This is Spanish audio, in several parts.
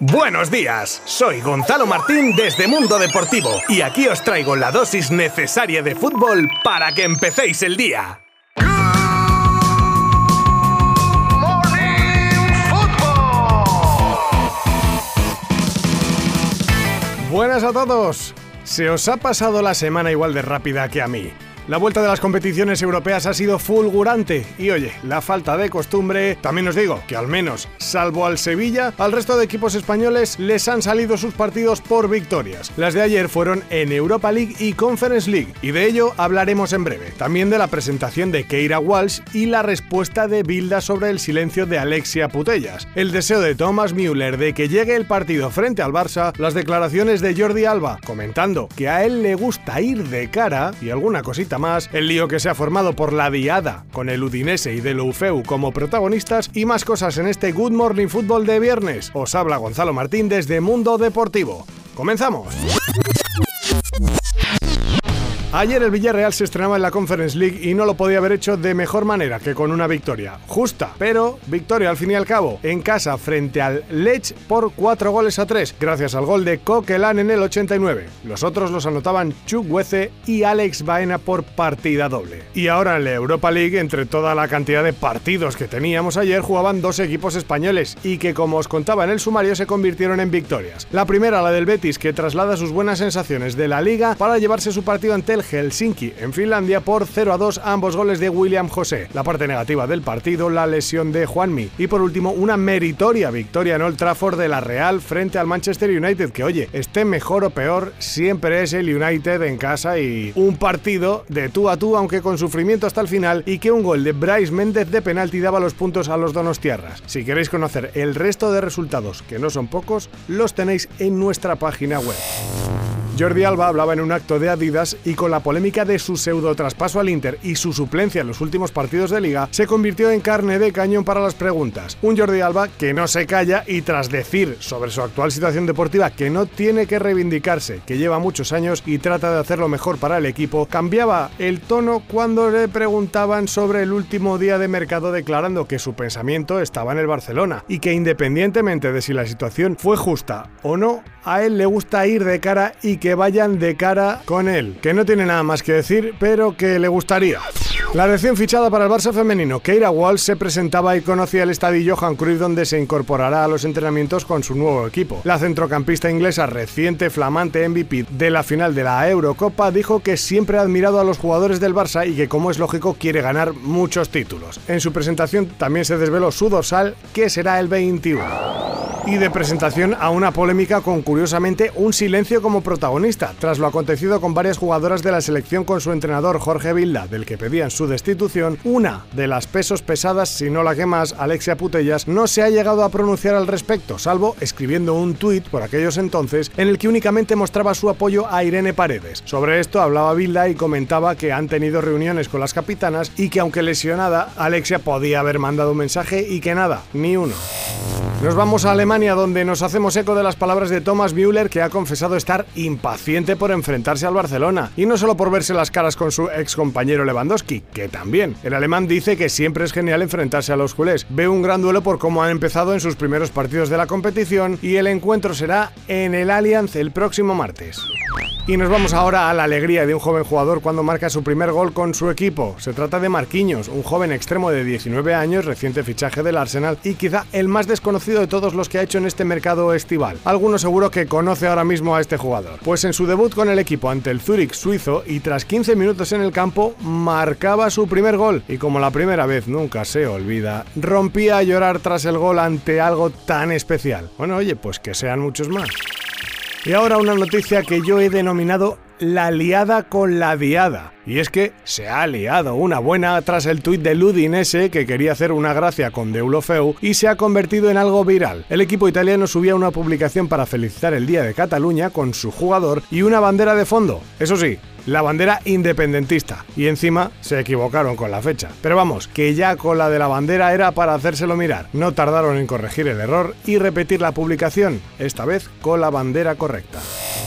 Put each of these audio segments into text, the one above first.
Buenos días, soy Gonzalo Martín desde Mundo Deportivo y aquí os traigo la dosis necesaria de fútbol para que empecéis el día. Buenas a todos. ¿Se os ha pasado la semana igual de rápida que a mí? La vuelta de las competiciones europeas ha sido fulgurante y oye, la falta de costumbre, también os digo que al menos, salvo al Sevilla, al resto de equipos españoles les han salido sus partidos por victorias. Las de ayer fueron en Europa League y Conference League y de ello hablaremos en breve. También de la presentación de Keira Walsh y la respuesta de Bilda sobre el silencio de Alexia Putellas, el deseo de Thomas Müller de que llegue el partido frente al Barça, las declaraciones de Jordi Alba comentando que a él le gusta ir de cara y alguna cosita más, el lío que se ha formado por la diada con el Udinese y del Ufeu como protagonistas y más cosas en este Good Morning Football de viernes. Os habla Gonzalo Martín desde Mundo Deportivo. ¡Comenzamos! Ayer el Villarreal se estrenaba en la Conference League y no lo podía haber hecho de mejor manera que con una victoria. Justa, pero victoria al fin y al cabo, en casa frente al Lech por 4 goles a 3, gracias al gol de Coquelin en el 89. Los otros los anotaban Chukwueze y Alex Baena por partida doble. Y ahora en la Europa League, entre toda la cantidad de partidos que teníamos ayer, jugaban dos equipos españoles y que, como os contaba en el sumario, se convirtieron en victorias. La primera, la del Betis, que traslada sus buenas sensaciones de la liga para llevarse su partido ante el Helsinki en Finlandia por 0 a 2 ambos goles de William José. La parte negativa del partido, la lesión de Juanmi. Y por último, una meritoria victoria en Old Trafford de la Real frente al Manchester United, que oye, esté mejor o peor, siempre es el United en casa y un partido de tú a tú, aunque con sufrimiento hasta el final, y que un gol de Bryce Méndez de penalti daba los puntos a los donostiarras. Si queréis conocer el resto de resultados, que no son pocos, los tenéis en nuestra página web. Jordi Alba hablaba en un acto de Adidas y con la polémica de su pseudo traspaso al Inter y su suplencia en los últimos partidos de liga, se convirtió en carne de cañón para las preguntas. Un Jordi Alba que no se calla y tras decir sobre su actual situación deportiva que no tiene que reivindicarse, que lleva muchos años y trata de hacerlo mejor para el equipo, cambiaba el tono cuando le preguntaban sobre el último día de mercado declarando que su pensamiento estaba en el Barcelona y que independientemente de si la situación fue justa o no, a él le gusta ir de cara y que vayan de cara con él, que no tiene nada más que decir, pero que le gustaría. La recién fichada para el Barça femenino, Keira Walsh, se presentaba y conocía el estadio Johan Cruyff donde se incorporará a los entrenamientos con su nuevo equipo. La centrocampista inglesa, reciente flamante MVP de la final de la Eurocopa, dijo que siempre ha admirado a los jugadores del Barça y que, como es lógico, quiere ganar muchos títulos. En su presentación también se desveló su dorsal, que será el 21 y de presentación a una polémica con curiosamente un silencio como protagonista, tras lo acontecido con varias jugadoras de la selección con su entrenador Jorge Vilda, del que pedían su destitución, una de las pesos pesadas, si no la que más, Alexia Putellas, no se ha llegado a pronunciar al respecto, salvo escribiendo un tuit por aquellos entonces en el que únicamente mostraba su apoyo a Irene Paredes. Sobre esto hablaba Vilda y comentaba que han tenido reuniones con las capitanas y que aunque lesionada, Alexia podía haber mandado un mensaje y que nada, ni uno. Nos vamos a Alemania donde nos hacemos eco de las palabras de Thomas Müller que ha confesado estar impaciente por enfrentarse al Barcelona y no solo por verse las caras con su ex compañero Lewandowski, que también. El alemán dice que siempre es genial enfrentarse a los culés. Ve un gran duelo por cómo han empezado en sus primeros partidos de la competición y el encuentro será en el Allianz el próximo martes. Y nos vamos ahora a la alegría de un joven jugador cuando marca su primer gol con su equipo. Se trata de Marquinhos, un joven extremo de 19 años, reciente fichaje del Arsenal y quizá el más desconocido de todos los que ha hecho en este mercado estival. Alguno seguro que conoce ahora mismo a este jugador. Pues en su debut con el equipo ante el Zurich suizo y tras 15 minutos en el campo, marcaba su primer gol y como la primera vez nunca se olvida, rompía a llorar tras el gol ante algo tan especial. Bueno, oye, pues que sean muchos más. Y ahora una noticia que yo he denominado la liada con la diada. Y es que se ha liado una buena tras el tuit de Ludinese que quería hacer una gracia con Deulofeu y se ha convertido en algo viral. El equipo italiano subía una publicación para felicitar el Día de Cataluña con su jugador y una bandera de fondo. Eso sí, la bandera independentista. Y encima se equivocaron con la fecha. Pero vamos, que ya con la de la bandera era para hacérselo mirar. No tardaron en corregir el error y repetir la publicación, esta vez con la bandera correcta.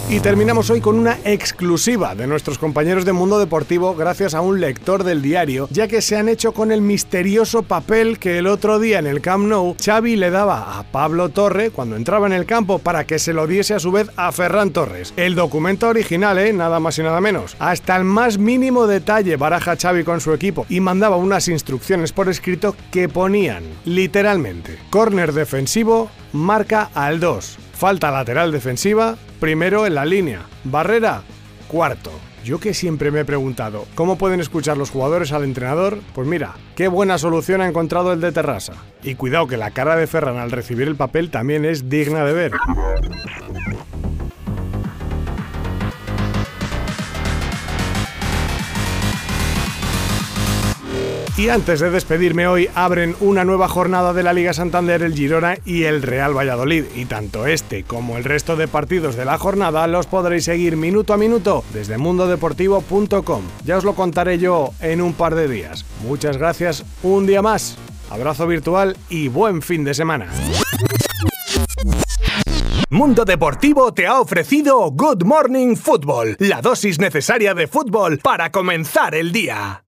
Y terminamos hoy con una exclusiva de nuestros compañeros de Mundo Deportivo gracias a un lector del diario, ya que se han hecho con el misterioso papel que el otro día en el Camp Nou Xavi le daba a Pablo Torre cuando entraba en el campo para que se lo diese a su vez a Ferran Torres. El documento original, ¿eh? nada más y nada menos. Hasta el más mínimo detalle baraja Xavi con su equipo y mandaba unas instrucciones por escrito que ponían, literalmente, córner defensivo, marca al 2. Falta lateral defensiva, primero en la línea. Barrera, cuarto. Yo que siempre me he preguntado, ¿cómo pueden escuchar los jugadores al entrenador? Pues mira, qué buena solución ha encontrado el de Terrassa. Y cuidado que la cara de Ferran al recibir el papel también es digna de ver. Y antes de despedirme hoy, abren una nueva jornada de la Liga Santander el Girona y el Real Valladolid. Y tanto este como el resto de partidos de la jornada los podréis seguir minuto a minuto desde mundodeportivo.com. Ya os lo contaré yo en un par de días. Muchas gracias un día más. Abrazo virtual y buen fin de semana. Mundo Deportivo te ha ofrecido Good Morning Football, la dosis necesaria de fútbol para comenzar el día.